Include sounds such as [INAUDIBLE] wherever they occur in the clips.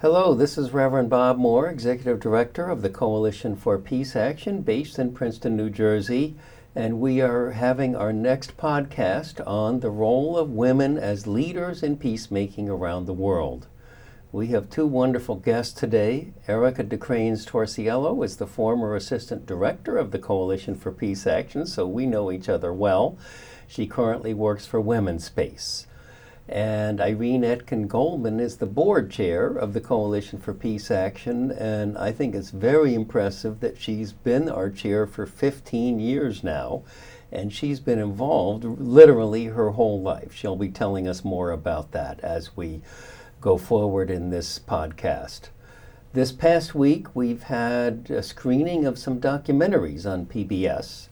Hello, this is Reverend Bob Moore, Executive Director of the Coalition for Peace Action based in Princeton, New Jersey, and we are having our next podcast on the role of women as leaders in peacemaking around the world. We have two wonderful guests today. Erica DeCranes Torciello is the former Assistant Director of the Coalition for Peace Action, so we know each other well. She currently works for Women's Space. And Irene Etkin Goldman is the board chair of the Coalition for Peace Action. And I think it's very impressive that she's been our chair for 15 years now. And she's been involved literally her whole life. She'll be telling us more about that as we go forward in this podcast. This past week, we've had a screening of some documentaries on PBS.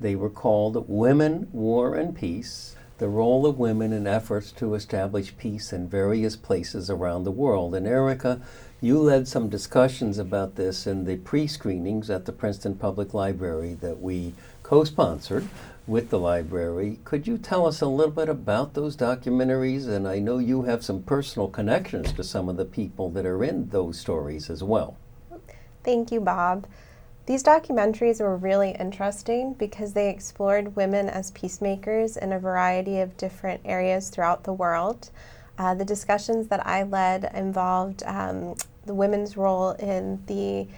They were called Women, War, and Peace the role of women in efforts to establish peace in various places around the world. And Erica, you led some discussions about this in the pre screenings at the Princeton Public Library that we co sponsored with the library. Could you tell us a little bit about those documentaries? And I know you have some personal connections to some of the people that are in those stories as well. Thank you, Bob. These documentaries were really interesting because they explored women as peacemakers in a variety of different areas throughout the world. Uh, the discussions that I led involved um, the women's role in the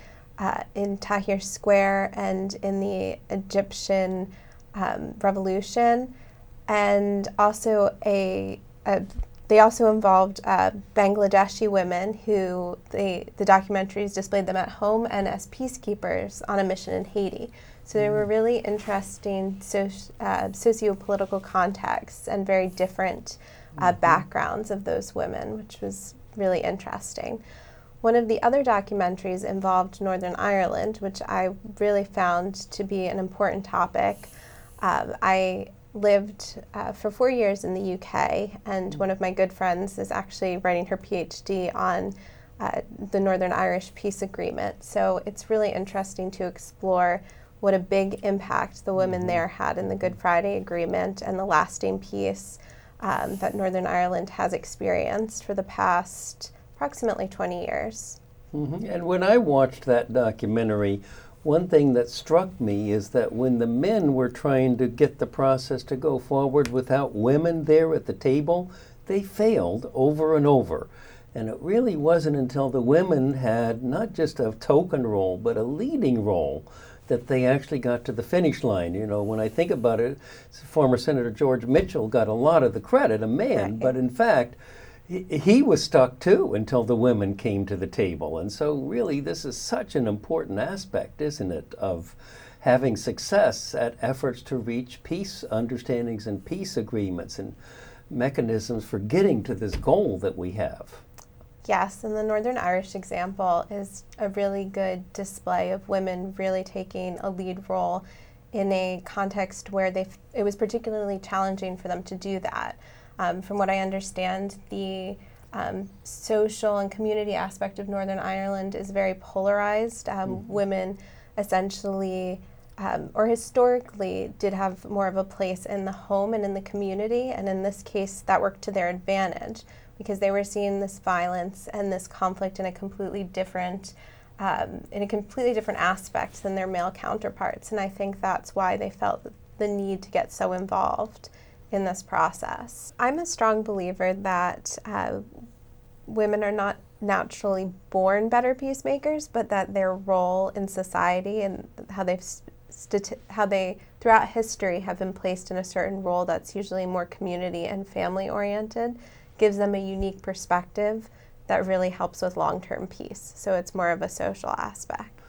uh, in Tahrir Square and in the Egyptian um, revolution, and also a, a they also involved uh, Bangladeshi women who they, the documentaries displayed them at home and as peacekeepers on a mission in Haiti. So they were mm. really interesting soci- uh, socio-political contexts and very different uh, mm-hmm. backgrounds of those women, which was really interesting. One of the other documentaries involved Northern Ireland, which I really found to be an important topic. Uh, I lived uh, for four years in the UK, and one of my good friends is actually writing her PhD on uh, the Northern Irish Peace Agreement. So it's really interesting to explore what a big impact the women mm-hmm. there had in the Good Friday Agreement and the lasting peace um, that Northern Ireland has experienced for the past approximately 20 years. Mm-hmm. And when I watched that documentary, one thing that struck me is that when the men were trying to get the process to go forward without women there at the table, they failed over and over. And it really wasn't until the women had not just a token role, but a leading role that they actually got to the finish line. You know, when I think about it, former Senator George Mitchell got a lot of the credit, a man, right. but in fact, he was stuck too until the women came to the table. And so, really, this is such an important aspect, isn't it, of having success at efforts to reach peace understandings and peace agreements and mechanisms for getting to this goal that we have. Yes, and the Northern Irish example is a really good display of women really taking a lead role in a context where they it was particularly challenging for them to do that. Um, from what I understand, the um, social and community aspect of Northern Ireland is very polarized. Um, mm-hmm. Women essentially, um, or historically, did have more of a place in the home and in the community, and in this case, that worked to their advantage because they were seeing this violence and this conflict in a completely different. Um, in a completely different aspect than their male counterparts. And I think that's why they felt the need to get so involved in this process. I'm a strong believer that uh, women are not naturally born better peacemakers, but that their role in society and how they've stati- how they throughout history have been placed in a certain role that's usually more community and family oriented gives them a unique perspective that really helps with long-term peace. So it's more of a social aspect.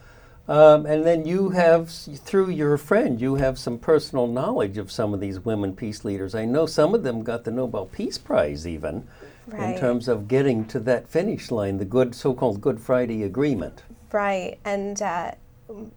Um, and then you have, through your friend, you have some personal knowledge of some of these women peace leaders. I know some of them got the Nobel Peace Prize even right. in terms of getting to that finish line, the good so-called Good Friday Agreement. Right, and uh,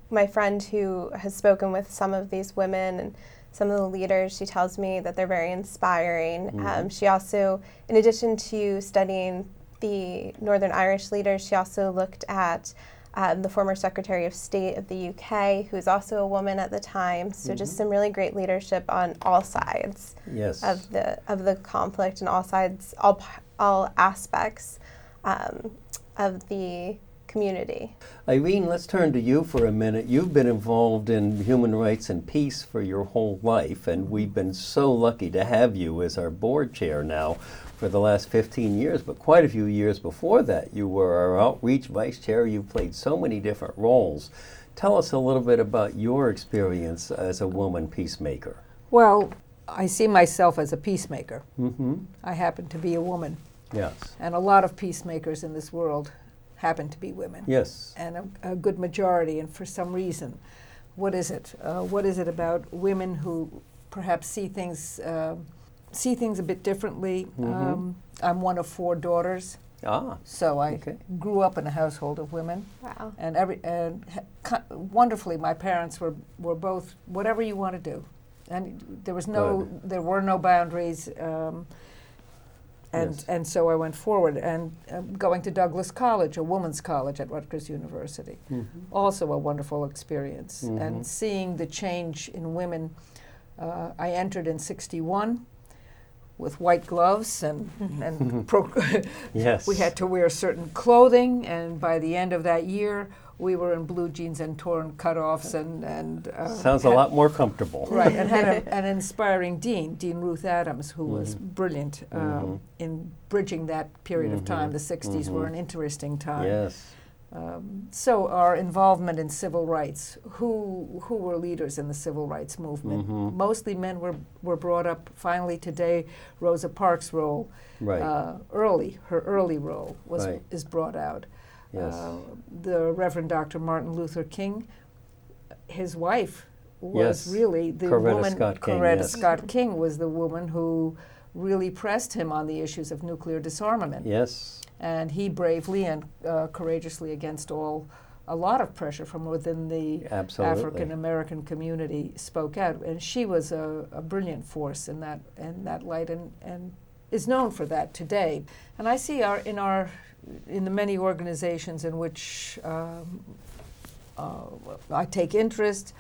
my friend who has spoken with some of these women and some of the leaders, she tells me that they're very inspiring. Mm-hmm. Um, she also, in addition to studying the Northern Irish leaders, she also looked at um, the former Secretary of State of the UK, who was also a woman at the time. So mm-hmm. just some really great leadership on all sides yes. of the of the conflict and all sides, all all aspects. Um, of the community. Irene, let's turn to you for a minute. You've been involved in human rights and peace for your whole life, and we've been so lucky to have you as our board chair now for the last 15 years, but quite a few years before that. You were our outreach vice chair. You've played so many different roles. Tell us a little bit about your experience as a woman peacemaker. Well, I see myself as a peacemaker. Mm-hmm. I happen to be a woman, Yes. and a lot of peacemakers in this world happen to be women. Yes. and a, a good majority, and for some reason. What is it? Uh, what is it about women who perhaps see things uh, see things a bit differently? Mhm. Um, I'm one of four daughters, Ah. so I Okay. grew up in a household of women, Wow. and every and ha- wonderfully, my parents were were both whatever you want to do, and there was no Good. there were no boundaries. Um, and, Yes. and so I went forward and uh, going to Douglass College, a women's college at Rutgers University Mhm. also a wonderful experience. Mhm. And seeing the change in women, uh, I entered in '61 with white gloves and [LAUGHS] and pro- [LAUGHS] Yes. we had to wear certain clothing. And by the end of that year, we were in blue jeans and torn cutoffs and and uh, Sounds a lot more comfortable. Right, and had a, [LAUGHS] an inspiring dean, Dean Ruth Adams, who was Mhm. brilliant um, Mhm. in bridging that period of time. Mhm. The '60s were Mhm. an interesting time. Yes. Um, so our involvement in civil rights, who who were leaders in the civil rights movement? Mhm. Mostly men were were brought up. Finally, today, Rosa Parks' role, Right. uh, early her early role was Right. is brought out. yes. Uh, the Reverend Dr. Martin Luther King, his wife was Yes. really the Coretta woman. Scott King, Coretta yes. Scott King was the woman who really pressed him on the issues of nuclear disarmament yes. And he bravely and uh, courageously against all a lot of pressure from within the African American community spoke out. And she was a, a brilliant force in that in that light and, and is known for that today. And I see our in our in the many organizations in which um, uh, I take interest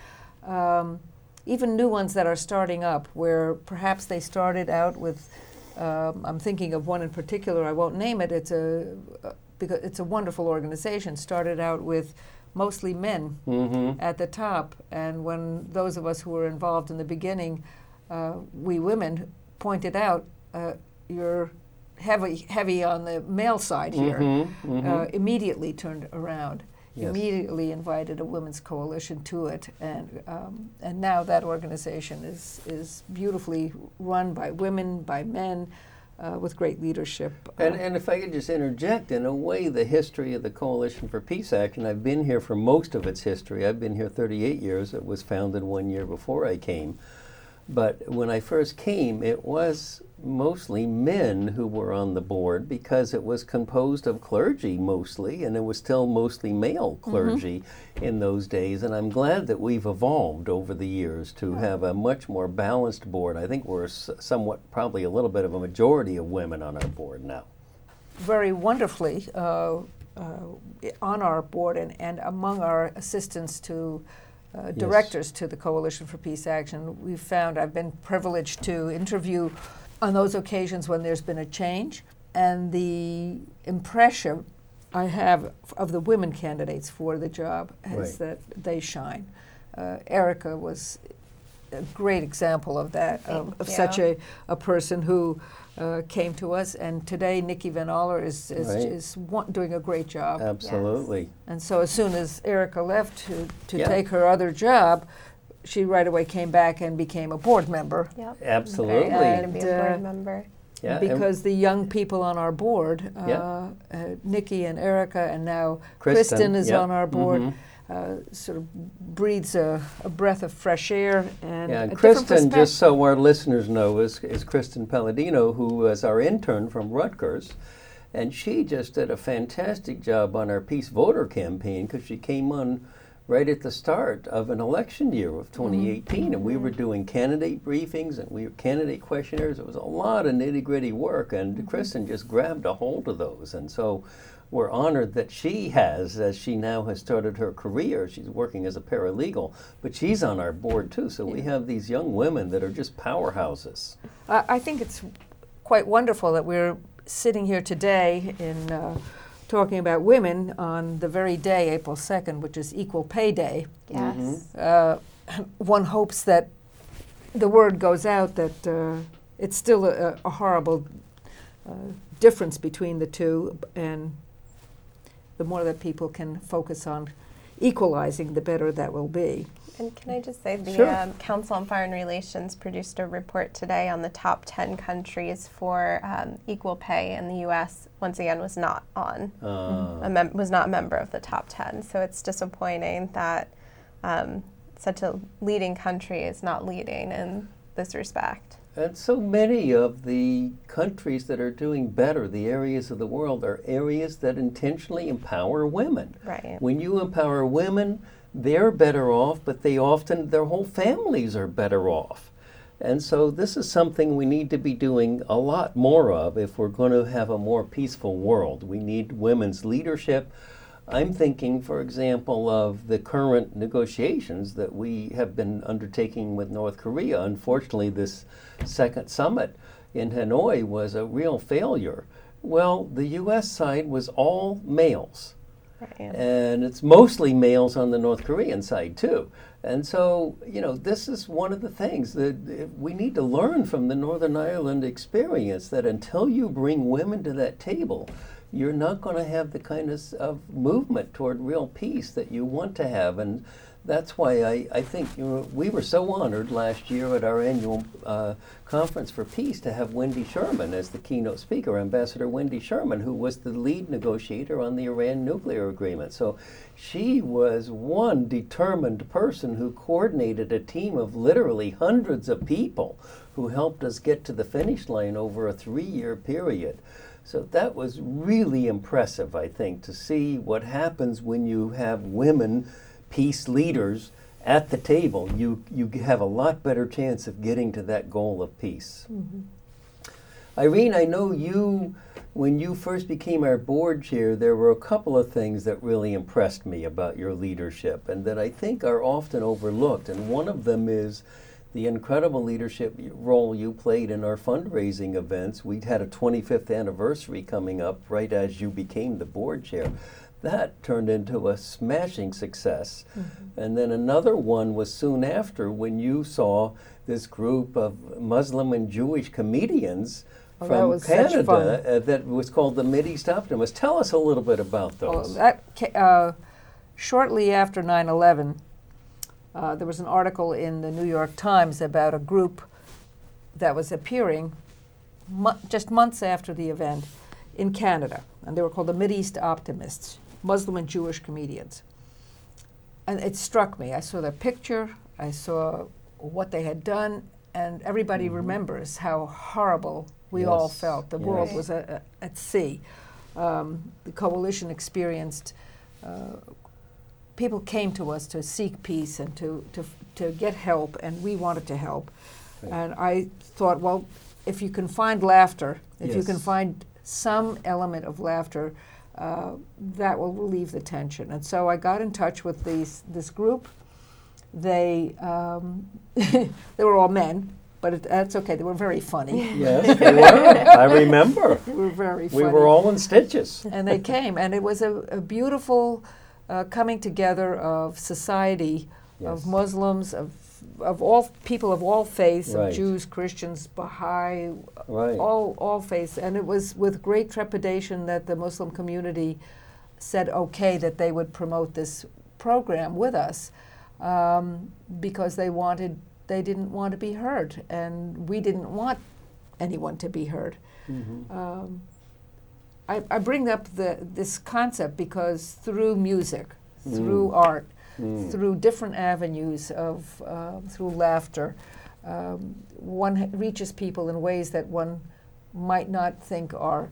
um, even new ones that are starting up where perhaps they started out with um, I'm thinking of one in particular. I won't name it. It's a uh, because it's a wonderful organization. Started out with mostly men Mm-hmm. at the top, and when those of us who were involved in the beginning, uh, we women pointed out, uh, you're heavy heavy on the male side here. Mm-hmm. Uh, immediately turned around. Yes. Immediately invited a women's coalition to it, and um, and now that organization is is beautifully run by women, by men, uh, with great leadership. And, Uh, and if I could just interject, in a way, the history of the Coalition for Peace Action, I've been here for most of its history. I've been here 38 years. It was founded one year before I came. But when I first came, it was mostly men who were on the board because it was composed of clergy mostly, and it was still mostly male clergy in those days. And I'm glad that we've evolved over the years to have a much more balanced board. I think we're somewhat, probably a little bit of a majority of women on our board now. very wonderfully uh, uh, on our board and, and among our assistants to uh, directors to the Coalition for Peace Action, we've found I've been privileged to interview on those occasions when there's been a change. And the impression I have of the women candidates for the job is Right. that they shine. Uh, Erica was a great example of that, of, of you. such a, a person who uh, came to us. And today, Nikki Van Aller is, is, Right. is one, doing a great job. Absolutely. And so, as soon as Erica left to, to Yeah. take her other job, she right away came back and became a board member. Yep. Absolutely. Very happy to be And, a board member. Yeah, because the young people on our board, uh, Yeah. uh, Nikki and Erica, and now Kristen, Kristen, is yeah, on our board, mhm. Uh, sort of breathes a, a breath of fresh air and Yeah, and Kristen, just so our listeners know, is, is Kristen Palladino, who was our intern from Rutgers. And she just did a fantastic job on our Peace Voter campaign because she came on right at the start of an election year of mm-hmm. 2018. And we were mm-hmm. doing candidate briefings and we were candidate questionnaires. It was a lot of nitty gritty work. And mm-hmm. Kristen just grabbed a hold of those. And so we're honored that she has, as she now has started her career. She's working as a paralegal, but she's on our board too. So we have these young women that are just powerhouses. I I think it's quite wonderful that we're sitting here today in uh, talking about women on the very day, April 2nd, which is Equal Pay Day, Yes. uh, one hopes that the word goes out that uh, it's still a, a horrible uh, difference between the two, and the more that people can focus on equalizing, the better that will be. And can I just say, the Sure. um, Council on Foreign Relations produced a report today on the top 10 countries for um, equal pay, and the U.S. once again was not on, Uh, a mem- was not a member of the top 10. So it's disappointing that um, such a leading country is not leading in this respect. And so many of the countries that are doing better, the areas of the world, are areas that intentionally empower women. Right. When you empower women, they're better off, but they often, their whole families are better off. And so this is something we need to be doing a lot more of if we're going to have a more peaceful world. We need women's leadership. I'm thinking, for example, of the current negotiations that we have been undertaking with North Korea. Unfortunately, this second summit in Hanoi was a real failure. Well, the U.S. side was all males and it's mostly males on the North Korean side too. And so, you know, this is one of the things that uh, we need to learn from the Northern Ireland experience that until you bring women to that table, you're not going to have the kind of, of movement toward real peace that you want to have. And that's why I, I think you know, we were so honored last year at our annual uh, conference for peace to have Wendy Sherman as the keynote speaker, Ambassador Wendy Sherman, who was the lead negotiator on the Iran nuclear agreement. So she was one determined person who coordinated a team of literally hundreds of people who helped us get to the finish line over a three year period. So that was really impressive, I think, to see what happens when you have women peace leaders at the table. You, you have a lot better chance of getting to that goal of peace. Mm-hmm. Irene, I know you, when you first became our board chair, there were a couple of things that really impressed me about your leadership and that I think are often overlooked. And one of them is the incredible leadership role you played in our fundraising events. We had a 25th anniversary coming up right as you became the board chair. That turned into a smashing success. And then another one was soon after when you saw this group of Muslim and Jewish comedians Oh, that from was Canada uh, that was called the Mideast Optimists. Tell us a little bit about Oh, those. that uh, shortly after 9/11, uh, there was an article in the New York Times about a group that was appearing mo- just months after the event in Canada, and they were called the Mideast Optimists, Muslim and Jewish comedians. And it struck me. I saw their picture. I saw what they had done, and everybody remembers how horrible we all felt. The world was a, a, at sea. Um, the coalition experienced. Uh, people came to us to seek peace and to, to, to get help, and we wanted to help. Right. And I thought, well, if you can find laughter, if you can find some element of laughter, uh, that will relieve the tension. And so I got in touch with these, this group. They, um, [LAUGHS] they were all men, but it, that's okay. They were very funny. [LAUGHS] yes, [LAUGHS] they were. I remember. They were very We were all in stitches. and they came, and it was a, a beautiful uh, coming together of society, Yes. of Muslims, of of all people of all faiths, Right. of Jews, Christians, Baha'i, Right. all all faiths, and it was with great trepidation that the Muslim community said okay that they would promote this program with us um, because they wanted they didn't want to be heard, and we didn't want anyone to be heard. Mhm. Um, I, I bring up the, this concept because through music, through art, Mm. through different avenues of uh, through laughter, um, one reaches people in ways that one might not think are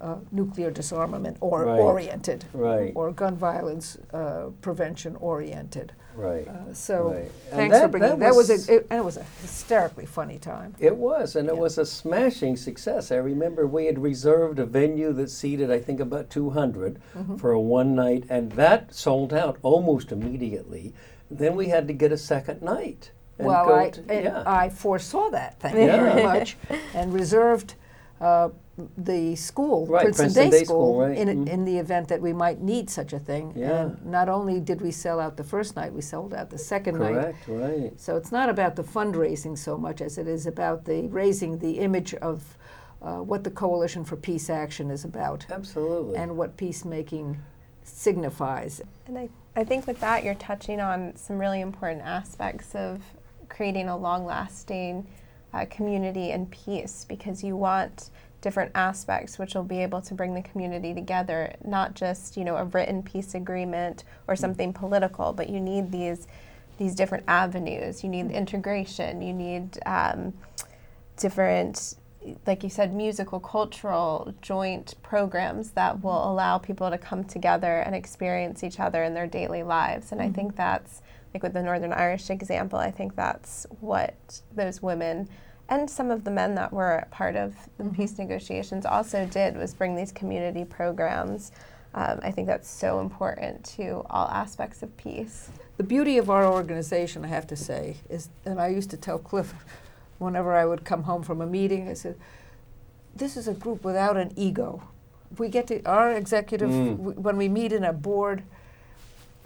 uh, nuclear disarmament or Right. oriented, Right. or gun violence uh, prevention oriented. Right. Uh, so Right. Thanks for bringing that that was, was- a, it, and it was a hysterically funny time. It was, and it was a smashing success. I remember we had reserved a venue that seated, I think, about 200 Mm-hmm. for a one night, and that sold out almost immediately. Then we had to get a second night. and Well, go I, to- and yeah. I foresaw that, thank you very much, and reserved uh, the school, Right, Princeton, Princeton Day, Day School, School, right. in, Mhm. in the event that we might need such a thing. Yeah. And not only did we sell out the first night, we sold out the second night. Correct, right. So it's not about the fundraising so much as it is about the raising the image of uh, what the Coalition for Peace Action is about Absolutely. and what peacemaking signifies. And I, I think with that, you're touching on some really important aspects of creating a long lasting uh, community and peace because you want different aspects which will be able to bring the community together, not just you know a written peace agreement or mm. something political, but you need these these different avenues. You need mm. integration. You need um, different like you said, musical, cultural, joint programs that will mm. allow people to come together and experience each other in their daily lives. And I think that's, like with the Northern Irish example, I think that's what those women and some of the men that were part of the peace negotiations also did was bring these community programs. Um, I think that's so important to all aspects of peace. The beauty of our organization, I have to say, is, and I used to tell Cliff [LAUGHS] whenever I would come home from a meeting, I said, this is a group without an ego. We get to, our executive, Mm. w- when we meet in a board,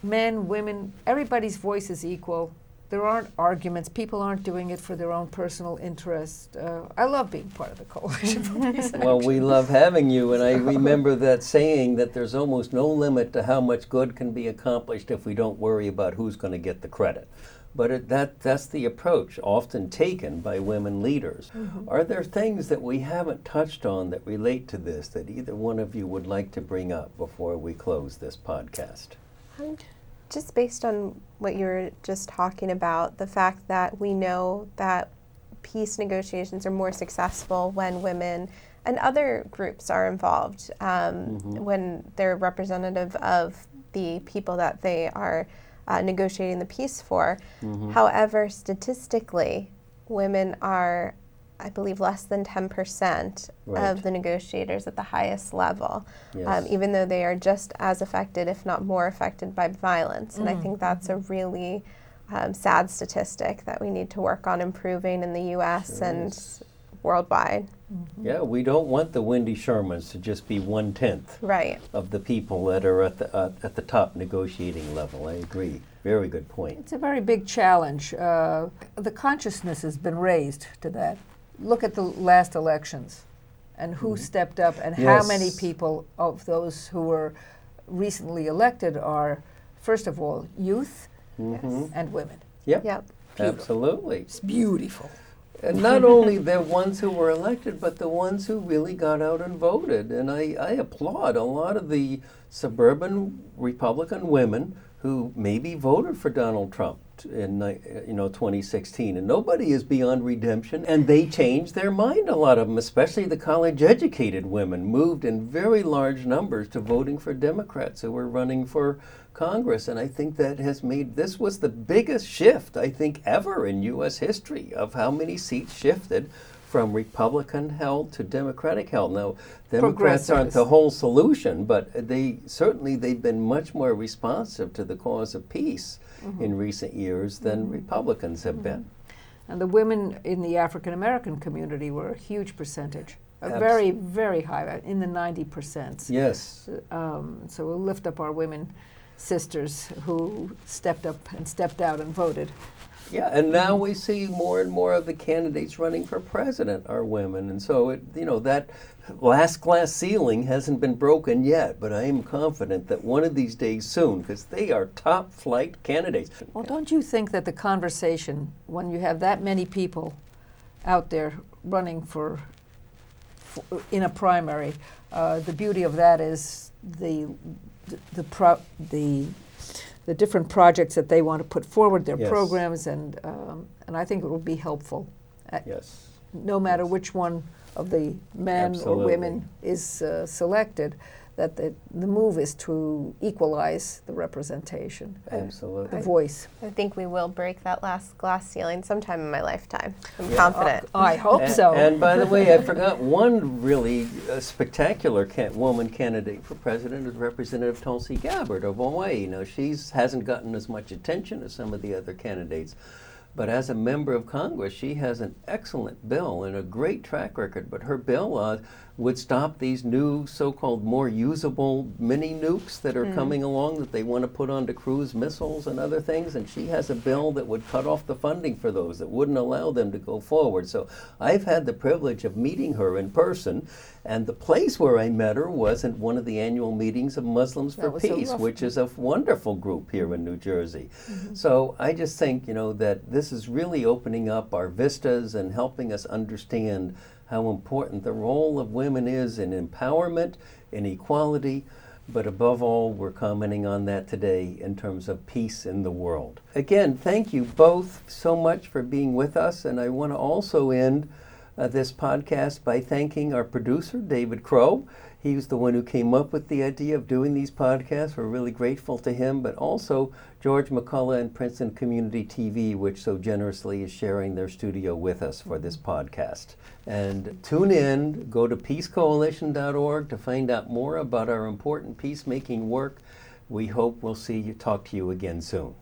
men, women, everybody's voice is equal. There aren't arguments. People aren't doing it for their own personal interest. Uh, I love being part of the coalition for peace. [LAUGHS] Well, we love having you, and I [LAUGHS] remember that saying that there's almost no limit to how much good can be accomplished if we don't worry about who's going to get the credit. But it, that, that's the approach often taken by women leaders. Are there things that we haven't touched on that relate to this that either one of you would like to bring up before we close this podcast? Um, just based on what you were just talking about, the fact that we know that peace negotiations are more successful when women and other groups are involved, um, when they're representative of the people that they are uh, negotiating the peace for. However, statistically, women are, I believe, less than 10% Right. of the negotiators at the highest level, um, even though they are just as affected, if not more affected, by violence. And I think that's a really um, sad statistic that we need to work on improving in the U.S. Sure and is. worldwide. Yeah, we don't want the Wendy Shermans to just be one tenth Right. of the people that are at the uh, at the top negotiating level. I agree. Very good point. It's a very big challenge. Uh, the consciousness has been raised to that. Look at the last elections and who stepped up and how many people of those who were recently elected are, first of all, youth Mhm. and women. Yep, Yep. absolutely. It's beautiful. And not only the ones who were elected, but the ones who really got out and voted. And I, I applaud a lot of the suburban Republican women who maybe voted for Donald Trump t- in you know 2016 and nobody is beyond redemption and they changed their mind a lot of them especially the college educated women moved in very large numbers to voting for Democrats who were running for Congress and I think that has made this was the biggest shift I think ever in US history of how many seats shifted from Republican held to Democratic held. Now, Democrats aren't the whole solution, but they certainly they've been much more responsive to the cause of peace mm-hmm. in recent years than mm-hmm. Republicans have been. Mm-hmm. And the women in the African American community were a huge percentage, a very, very high, uh, in the 90%. Yes. Uh, um, so we'll lift up our women sisters who stepped up and stepped out and voted. Yeah, and now we see more and more of the candidates running for president are women, and so it, you know that last glass ceiling hasn't been broken yet. But I am confident that one of these days soon, because they are top flight candidates. Well, don't you think that the conversation, when you have that many people out there running for, for in a primary, uh, the beauty of that is the the the, pro, the the different projects that they want to put forward, their Yes. programs, and um, and I think it will be helpful, uh, Yes. no matter Yes. which one of the men Absolutely. or women is uh, selected. That the, the move is to equalize the representation, Absolutely. the voice. I think we will break that last glass ceiling sometime in my lifetime. I'm Yeah. confident. I hope and, so. And by the way, I forgot one really uh, spectacular can- woman candidate for president is Representative Tulsi Gabbard of Hawaii. Now, she hasn't gotten as much attention as some of the other candidates, But as a member of Congress, she has an excellent bill and a great track record. But her bill uh, would stop these new so-called more usable mini nukes that are mm. coming along that they want to put onto cruise missiles and other things and she has a bill that would cut off the funding for those that wouldn't allow them to go forward so i've had the privilege of meeting her in person and the place where i met her was at one of the annual meetings of muslims for peace which is a wonderful group here in new jersey mm-hmm. so i just think you know that this is really opening up our vistas and helping us understand how important the role of women is in empowerment, in equality, but above all, we're commenting on that today in terms of peace in the world. Again, thank you both so much for being with us, and I want to also end uh, this podcast by thanking our producer, David Crow. He was the one who came up with the idea of doing these podcasts. We're really grateful to him, but also George McCullough and Princeton Community TV, which so generously is sharing their studio with us for this podcast. And tune in, go to peacecoalition.org to find out more about our important peacemaking work. We hope we'll see you, talk to you again soon.